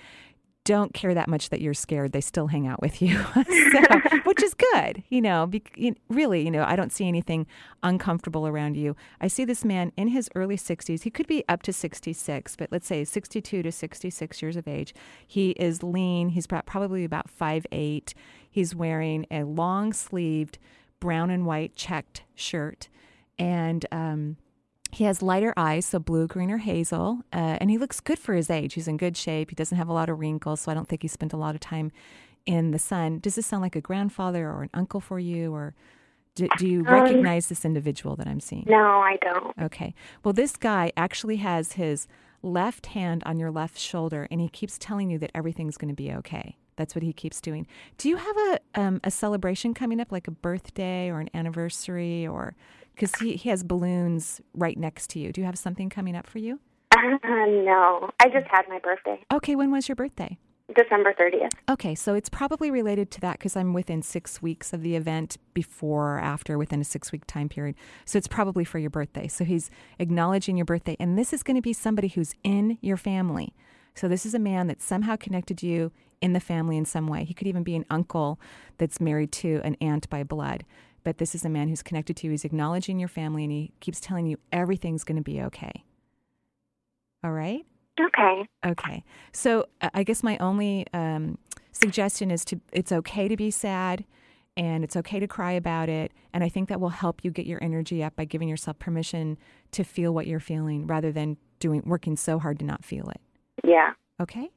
don't care that much that you're scared. They still hang out with you, so, which is good. You know, be, you- really, you know, I don't see anything uncomfortable around you. I see this man in his early 60s. He could be up to 66, but let's say 62 to 66 years of age. He is lean. He's probably about 5'8". He's wearing a long sleeved brown and white checked shirt. And um, he has lighter eyes, so blue, green, or hazel. Uh, and he looks good for his age. He's in good shape. He doesn't have a lot of wrinkles, so I don't think he spent a lot of time in the sun. Does this sound like a grandfather or an uncle for you? Or do, do you
Um,
recognize this individual that I'm seeing?
no, I don't.
Okay. Well, this guy actually has his left hand on your left shoulder, and he keeps telling you that everything's going to be okay. That's what he keeps doing. Do you have a um, a celebration coming up, like a birthday or an anniversary, or because he, he has balloons right next to you? Do you have something coming up for you?
Uh, no, I just had my birthday,
Okay. When was your birthday?
December 30th.
Okay, so it's probably related to that because I'm within six weeks of the event, before or after, within a six week time period. So it's probably for your birthday. So he's acknowledging your birthday. And this is going to be somebody who's in your family. So this is a man that somehow connected you in the family in some way. He could even be an uncle that's married to an aunt by blood. But this is a man who's connected to you. He's acknowledging your family and he keeps telling you everything's going to be okay. All right?
Okay.
Okay. So uh, I guess my only um, suggestion is to it's okay to be sad and it's okay to cry about it. And I think that will help you get your energy up by giving yourself permission to feel what you're feeling rather than doing working so hard to not feel it.
Yeah.
Okay?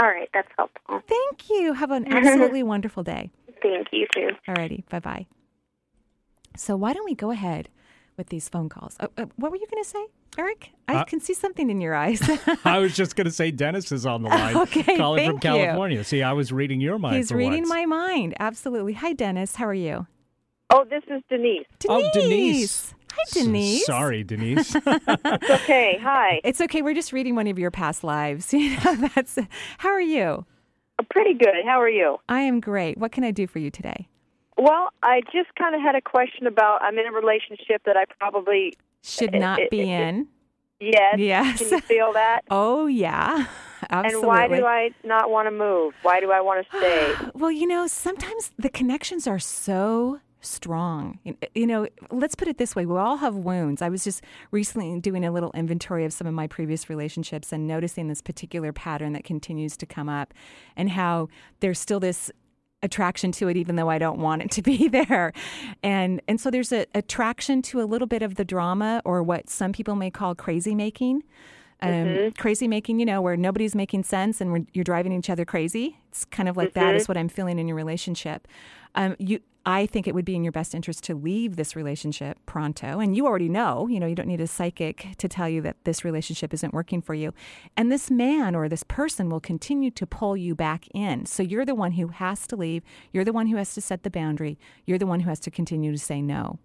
All right, that's helpful.
Thank you. Have an absolutely wonderful day.
Thank you, too.
Alrighty. Bye bye. So why don't we go ahead with these phone calls? Uh, uh, what were you going to say, Eric? I
Uh,
can see something in your eyes.
I was just going to say Dennis is on the line,
Okay,
calling from
thank you.
California. See, I was reading your mind.
He's
for
reading
once.
my mind. Absolutely. Hi, Dennis. How are you?
Oh, this is Denise.
Oh, Denise.
Hi, Denise.
Sorry, Denise.
It's okay. Hi.
It's okay. We're just reading one of your past lives. You know, that's. How are you?
Pretty good. How are you?
I am great. What can I do for you today?
Well, I just kind of had a question about I'm in a relationship that I probably
Should eh, not
it-
be
it-
in.
yes.
Yes.
Can you feel that?
Oh yeah, absolutely.
And why do I not want to move? Why do I want to stay?
Well, you know, sometimes the connections are so strong. You know, let's put it this way we all have wounds. I was just recently doing a little inventory of some of my previous relationships and noticing this particular pattern that continues to come up and how there's still this attraction to it even though I don't want it to be there. And and so there's a attraction to a little bit of the drama or what some people may call crazy making. Um, Crazy making, you know, where nobody's making sense and we're, you're driving each other crazy. It's kind of like that is what I'm feeling in your relationship. Um, you, I think it would be in your best interest to leave this relationship pronto. And you already know, you know, you don't need a psychic to tell you that this relationship isn't working for you. And this man or this person will continue to pull you back in. So you're the one who has to leave. You're the one who has to set the boundary. You're the one who has to continue to say no.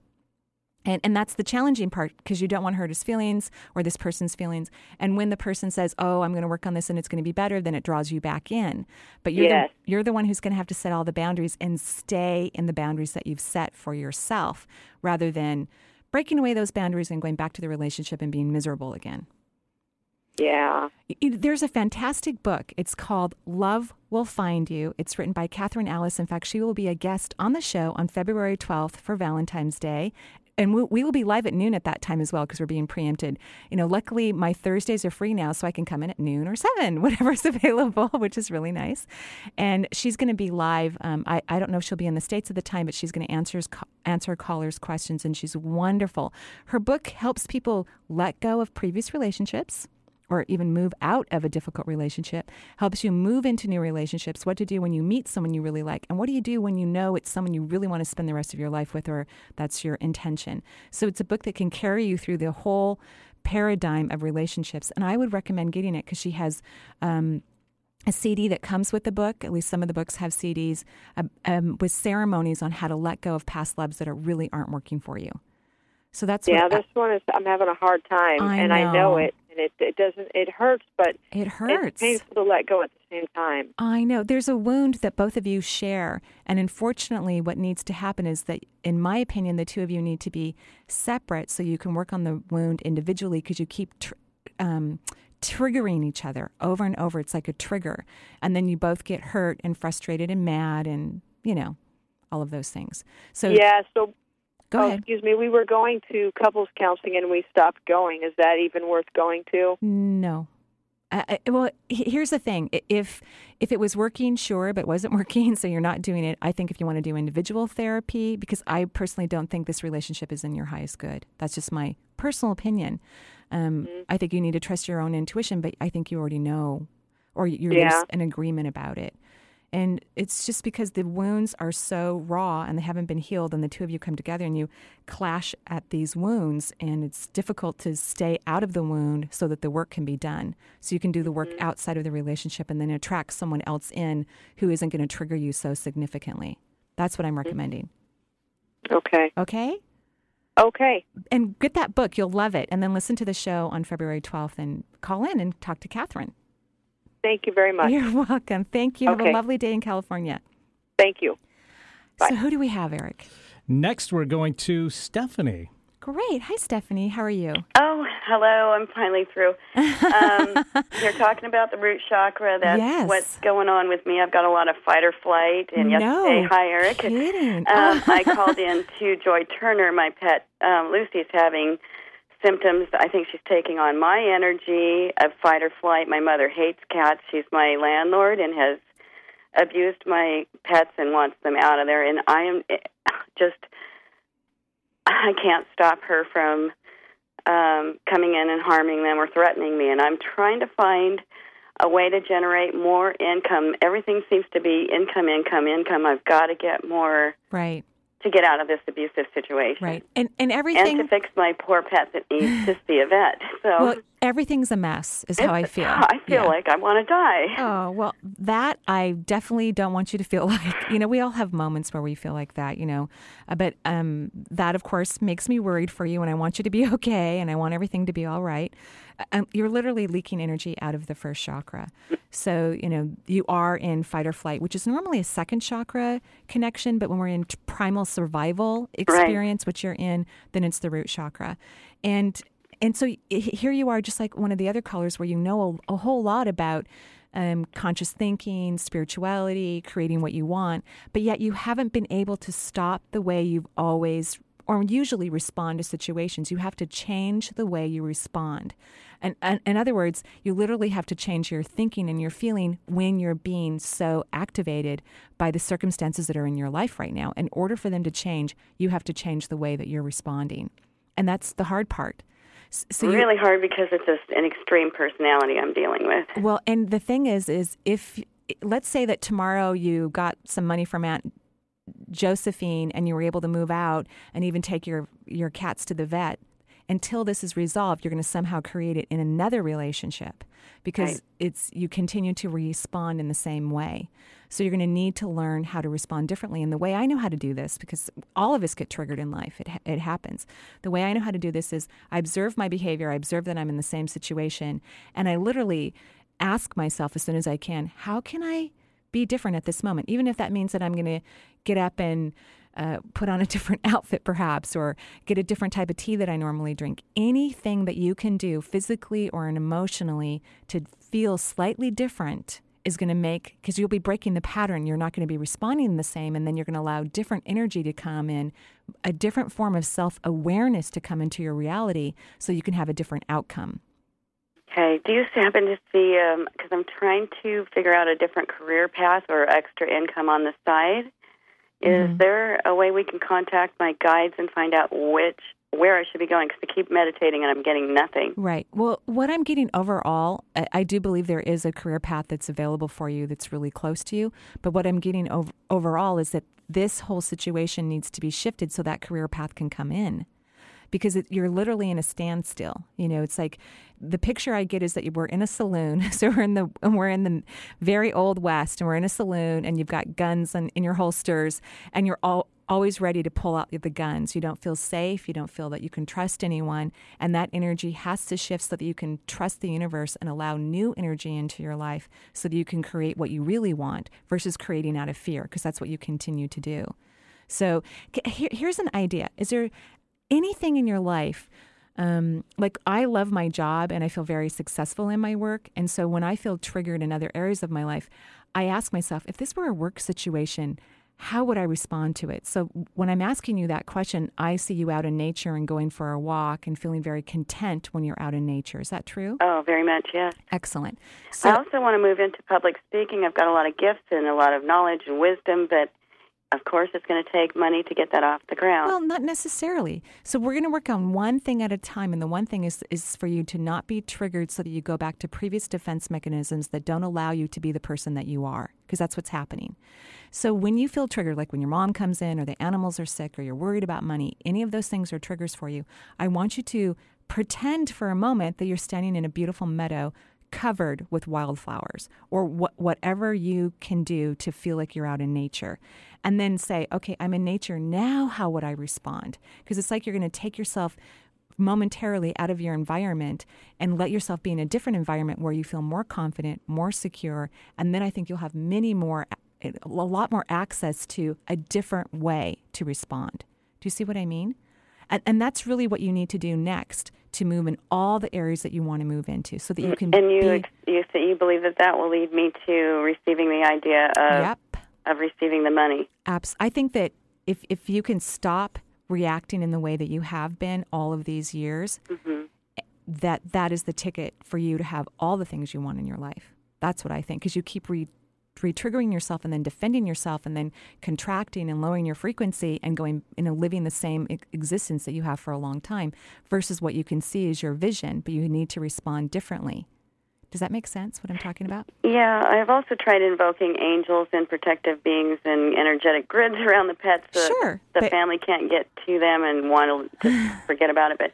And, and that's the challenging part because you don't want to hurt his feelings or this person's feelings. And when the person says, "Oh, I'm going to work on this and it's going to be better," then it draws you back in. But you're
Yes.
the, you're the one who's going to have to set all the boundaries and stay in the boundaries that you've set for yourself, rather than breaking away those boundaries and going back to the relationship and being miserable again.
Yeah.
There's a fantastic book. It's called Love Will Find You. It's written by Catherine Alice. In fact, she will be a guest on the show on February 12th for Valentine's Day. And we, we will be live at noon at that time as well because we're being preempted. You know, luckily my Thursdays are free now, so I can come in at noon or seven, whatever's available, which is really nice. And she's going to be live. Um, I, I don't know if she'll be in the States at the time, but she's going to answer, answer callers' questions, and she's wonderful. Her book helps people let go of previous relationships or even move out of a difficult relationship, helps you move into new relationships, what to do when you meet someone you really like, and what do you do when you know it's someone you really want to spend the rest of your life with, or that's your intention. So it's a book that can carry you through the whole paradigm of relationships. And I would recommend getting it because she has. Um, a CD that comes with the book, at least some of the books have CDs, uh, um, with ceremonies on how to let go of past loves that are, really aren't working for you. So that's
Yeah, this one is. I'm having a hard time,
I
and I know
know.
it, and it it doesn't. It hurts, but
it
it's
hurts.
painful to let go at the same time.
I know. There's a wound that both of you share. And unfortunately, what needs to happen is that, in my opinion, the two of you need to be separate so you can work on the wound individually because you keep tr- um, triggering each other over and over. It's like a trigger. And then you both get hurt and frustrated and mad and, you know, all of those things. So,
yeah. So
go
oh,
ahead.
excuse me. We were going to couples counseling, and we stopped going. Is that even worth going to?
No. Uh, uh, well, here's the thing: if if it was working, sure, but wasn't working, so you're not doing it. I think if you want to do individual therapy, because I personally don't think this relationship is in your highest good. That's just my personal opinion. Um, I think you need to trust your own intuition, but I think you already know, or you're
Yeah.
an agreement about it. And it's just because the wounds are so raw and they haven't been healed, and the two of you come together and you clash at these wounds, and it's difficult to stay out of the wound so that the work can be done. So you can do the work mm-hmm. outside of the relationship and then attract someone else in who isn't going to trigger you so significantly. That's what I'm mm-hmm. recommending.
Okay.
Okay?
Okay.
And get that book. You'll love it. And then listen to the show on February 12th and call in and talk to Catherine.
Thank you very much.
You're welcome. Thank you. Have a lovely day in California.
Thank you.
So, who do we have, Eric?
Next, we're going to Stephanie.
Great. Hi, Stephanie. How are you?
Oh, hello. I'm finally through. Um, you're talking about the root chakra. That's
Yes.
what's going on with me. I've got a lot of fight or flight. And
No
yesterday, hi, Eric.
kidding.
Um, I called in to Joy Turner, my pet. Um, Lucy's having symptoms. I think she's taking on my energy of fight or flight. My mother hates cats. She's my landlord and has abused my pets and wants them out of there. And I am eh, just, I can't stop her from um, coming in and harming them or threatening me. And I'm trying to find a way to generate more income. Everything seems to be income, income, income. I've got to get more
Right.
To get out of this abusive situation.
Right. And and everything And
to fix my poor pet that needs to see a vet. So
Well, Everything's a mess, is how I feel.
I feel
Yeah.
like I want to die.
Oh, well, that I definitely don't want you to feel like. You know, we all have moments where we feel like that, you know. Uh, But um, that, of course, makes me worried for you, and I want you to be okay, and I want everything to be all right. Uh, Um, you're literally leaking energy out of the first chakra. So, you know, you are in fight or flight, which is normally a second chakra connection, but when we're in primal survival experience, which you're in, then it's the root chakra. And and so here you are, just like one of the other colors, where you know a, a whole lot about um, conscious thinking, spirituality, creating what you want, but yet you haven't been able to stop the way you've always or usually respond to situations. You have to change the way you respond. And, and in other words, you literally have to change your thinking and your feeling when you're being so activated by the circumstances that are in your life right now. In order for them to change, you have to change the way that you're responding. And that's the hard part. So you-
really hard because it's an extreme personality I'm dealing with.
well, and the thing is, is if let's say that tomorrow you got some money from Aunt Josephine and you were able to move out and even take your your cats to the vet. Until this is resolved, you're going to somehow create it in another relationship because
Right.
it's you continue to respond in the same way. So you're going to need to learn how to respond differently. And the way I know how to do this, because all of us get triggered in life, it, it happens. The way I know how to do this is I observe my behavior, I observe that I'm in the same situation, and I literally ask myself as soon as I can, how can I be different at this moment? Even if that means that I'm going to get up and uh, put on a different outfit, perhaps, or get a different type of tea that I normally drink. Anything that you can do physically or emotionally to feel slightly different is going to make, because you'll be breaking the pattern. You're not going to be responding the same, and then you're going to allow different energy to come in, a different form of self awareness to come into your reality so you can have a different outcome.
Okay. Do you happen to see, because I'm trying to figure out a different career path or extra income on the side, is
Mhm.
there a way we can contact my guides and find out which where I should be going? Because I keep meditating and I'm getting nothing.
Right. Well, what I'm getting overall, I, I do believe there is a career path that's available for you that's really close to you. But what I'm getting ov- overall is that this whole situation needs to be shifted so that career path can come in. Because it, you're literally in a standstill. You know, it's like the picture I get is that we're in a saloon. So we're in the we're in the very old west, and we're in a saloon, and you've got guns in, in your holsters, and you're all always ready to pull out the guns. You don't feel safe. You don't feel that you can trust anyone. And that energy has to shift so that you can trust the universe and allow new energy into your life so that you can create what you really want versus creating out of fear, because that's what you continue to do. So here, here's an idea Is there anything in your life? Um, like I love my job and I feel very successful in my work. And so when I feel triggered in other areas of my life, I ask myself, if this were a work situation, how would I respond to it? So when I'm asking you that question, I see you out in nature and going for a walk and feeling very content when you're out in nature. Is that true?
Oh, very much, yes.
Excellent. So, I
also want to move into public speaking. I've got a lot of gifts and a lot of knowledge and wisdom, but of course it's going to take money to get that off the ground.
Well, not necessarily. So we're going to work on one thing at a time, and the one thing is is for you to not be triggered, so that you go back to previous defense mechanisms that don't allow you to be the person that you are, because that's what's happening. So when you feel triggered, like when your mom comes in, or the animals are sick, or you're worried about money, any of those things are triggers for you. I want you to pretend for a moment that you're standing in a beautiful meadow covered with wildflowers or what, whatever you can do to feel like you're out in nature. And then say, okay, I'm in nature. Now, how would I respond? Because it's like you're going to take yourself momentarily out of your environment and let yourself be in a different environment where you feel more confident, more secure. And then I think you'll have many more, a lot more access to a different way to respond. Do you see what I mean? And, and that's really what you need to do next to move in all the areas that you want to move into so that you can
and you
be
you say you believe that that will lead me to receiving the idea of
Yep.
of receiving the money.
Abs- I think that if if you can stop reacting in the way that you have been all of these years,
hmm
that that is the ticket for you to have all the things you want in your life. That's what I think because you keep re re-triggering yourself and then defending yourself and then contracting and lowering your frequency and going you know living the same existence that you have for a long time versus what you can see is your vision but you need to respond differently does that make sense what i'm talking about
Yeah, I've also tried invoking angels and protective beings and energetic grids around the pets so
Sure,
the
but-
family can't get to them and want to just forget about it. But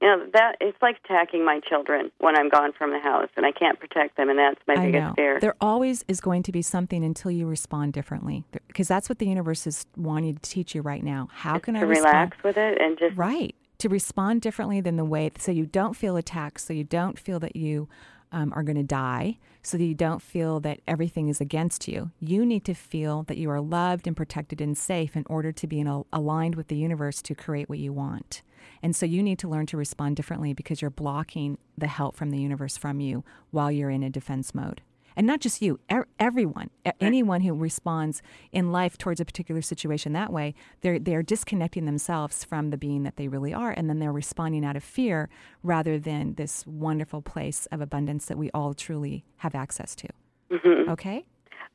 you know that it's like attacking my children when I'm gone from the house and I can't protect them, and that's my
I
biggest
know.
fear.
There always is going to be something until you respond differently, because that's what the universe is wanting to teach you right now. How can I
relax with it and just
Right. To respond differently than the way, so you don't feel attacked, so you don't feel that you um, are going to die, so that you don't feel that everything is against you. You need to feel that you are loved and protected and safe in order to be in aligned with the universe to create what you want. And so you need to learn to respond differently because you're blocking the help from the universe from you while you're in a defense mode and not just you er- everyone a- anyone who responds in life towards a particular situation that way they're they're disconnecting themselves from the being that they really are and then they're responding out of fear rather than this wonderful place of abundance that we all truly have access to
Mhm.
okay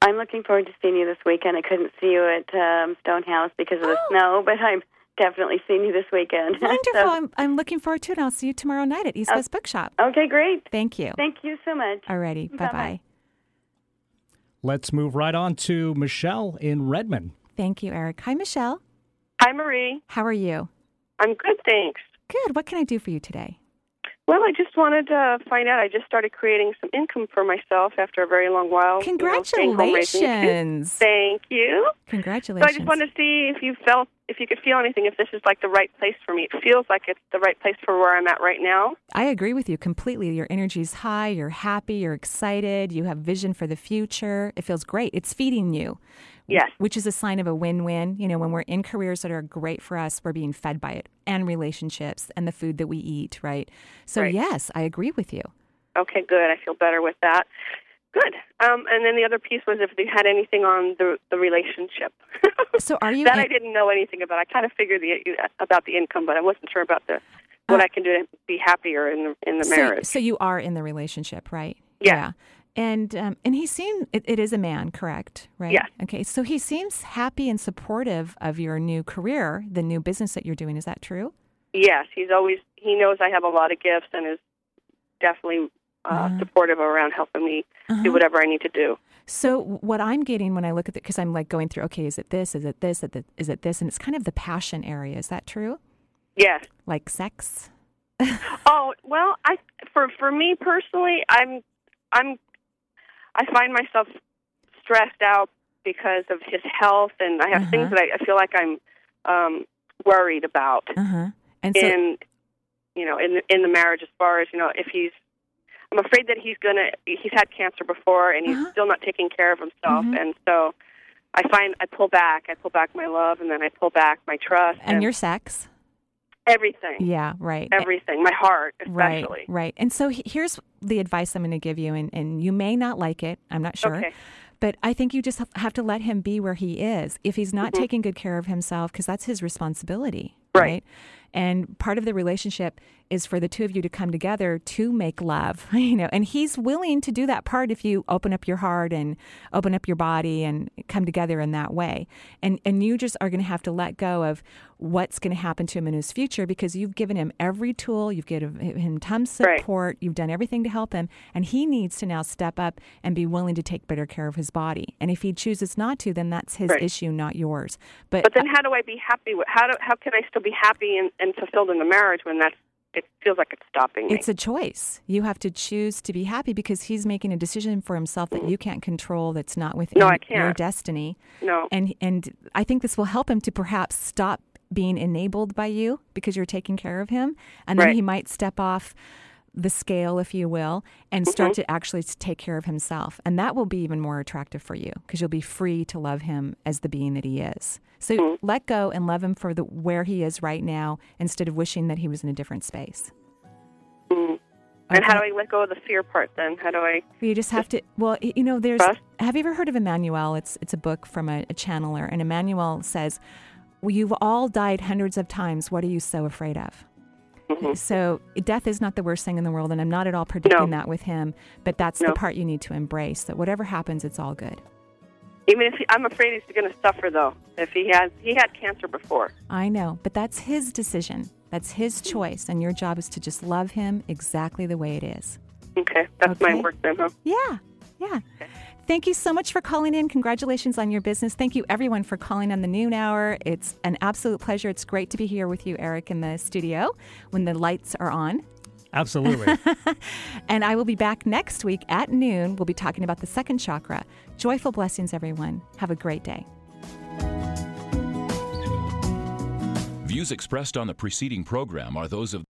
I'm looking forward to seeing you this weekend. I couldn't see you at um, Stonehouse because of the snow, but I'm definitely seeing you this weekend.
wonderful
So-
I'm, I'm looking forward to it i'll see you tomorrow night at east
Oh.
west bookshop
okay, great.
thank you
Thank you so much.
alrighty
Bye-bye.
bye-bye
Let's move right on to Michelle in Redmond.
thank you eric hi michelle
Hi, Marie.
how are you
I'm good, thanks.
good what can i do for you today
Well, I just wanted to find out. I just started creating some income for myself after a very long while. you know, staying home raising kids.
Congratulations.
Thank you. So
Congratulations.
I just wanted to see if you felt, if you could feel anything, if this is like the right place for me. It feels like it's the right place for where I'm at right now.
I agree with you completely. Your energy's high, you're happy, you're excited, you have vision for the future. It feels great. It's feeding you.
Yes.
Which is a sign of a win win. You know, when we're in careers that are great for us, we're being fed by it and relationships and the food that we eat, right? So,
Right.
yes, I agree with you.
Okay, good. I feel better with that. Good. Um, and then the other piece was if you had anything on the the relationship.
So, are you
that
in-
I didn't know anything about. I kind of figured the about the income, but I wasn't sure about the what I can do to be happier in the in the
so,
marriage.
So, you are in the relationship, right?
Yeah.
And um, and he seemed it, it is a man, correct? Right.
Yes.
Okay. So he seems happy and supportive of your new career, the new business that you're doing. Is that true?
Yes, he's always he knows I have a lot of gifts and is definitely uh, supportive around helping me
Uh-huh.
do whatever I need to do.
So what I'm getting when I look at it, because I'm like going through, okay, is it this? Is it this? Is it, is it this? And it's kind of the passion area. Is that true?
Yes.
Like sex?
Oh well, I for for me personally, I'm I'm I find myself stressed out because of his health, and I have things
Uh-huh.
that I, I feel like I'm um, worried about
Uh huh. And so,
in you know in in the marriage. As far as you know, if he's I'm afraid that he's gonna he's had cancer before, and he's
Uh-huh.
still not taking care of himself,
Mhm.
and so. I find I pull back. I pull back my love, and then I pull back my trust
and your sex?
everything.
Yeah, right.
Everything. My heart, especially.
Right, right. And so he- here's the advice I'm going to give you, and, and you may not like it. I'm not sure.
Okay.
But I think you just have to let him be where he is. If he's not
Mhm.
taking good care of himself, because that's his responsibility,
Right.
And part of the relationship is for the two of you to come together to make love, you know. And he's willing to do that part if you open up your heart and open up your body and come together in that way. And and you just are going to have to let go of what's going to happen to him in his future because you've given him every tool, you've given him tons of
Right.
support, you've done everything to help him, and he needs to now step up and be willing to take better care of his body. And if he chooses not to, then that's his
Right.
issue, not yours. But,
But then, how do I be happy? How do how can I still be happy and, and fulfilled in the marriage when that's it feels like it's stopping me?
It's a choice. You have to choose to be happy because he's making a decision for himself that you can't control. That's not within
No, I
your destiny.
No.
And and I think this will help him to perhaps stop being enabled by you because you're taking care of him, and then
Right.
he might step off the scale, if you will, and start
Mhm.
to actually take care of himself. And that will be even more attractive for you because you'll be free to love him as the being that he is. So
Mm-hmm.
let go and love him for the where he is right now instead of wishing that he was in a different space.
Mm. And how do I let go of the fear part then? How do I?
You just have to. Well, you know, there's.
Trust?
Have you ever heard of Emmanuel? It's it's a book from a, a channeler, and Emmanuel says, well, "You've all died hundreds of times. What are you so afraid of?"
Mm-hmm.
So death is not the worst thing in the world, and I'm not at all predicting
No.
that with him. But that's
No.
the part you need to embrace. That whatever happens, it's all good.
Even if he, I'm afraid he's going to suffer though. If he has he had cancer before.
I know, but that's his decision. That's his mm-hmm. choice, and your job is to just love him exactly the way it is.
Okay, that's my work then, huh?
Yeah, yeah. Thank you so much for calling in. Congratulations on your business. Thank you, everyone, for calling on the noon hour. It's an absolute pleasure. It's great to be here with you, Eric, in the studio when the lights are on.
Absolutely.
and I will be back next week at noon. We'll be talking about the second chakra. Joyful blessings, everyone. Have a great day.
Views expressed on the preceding program are those of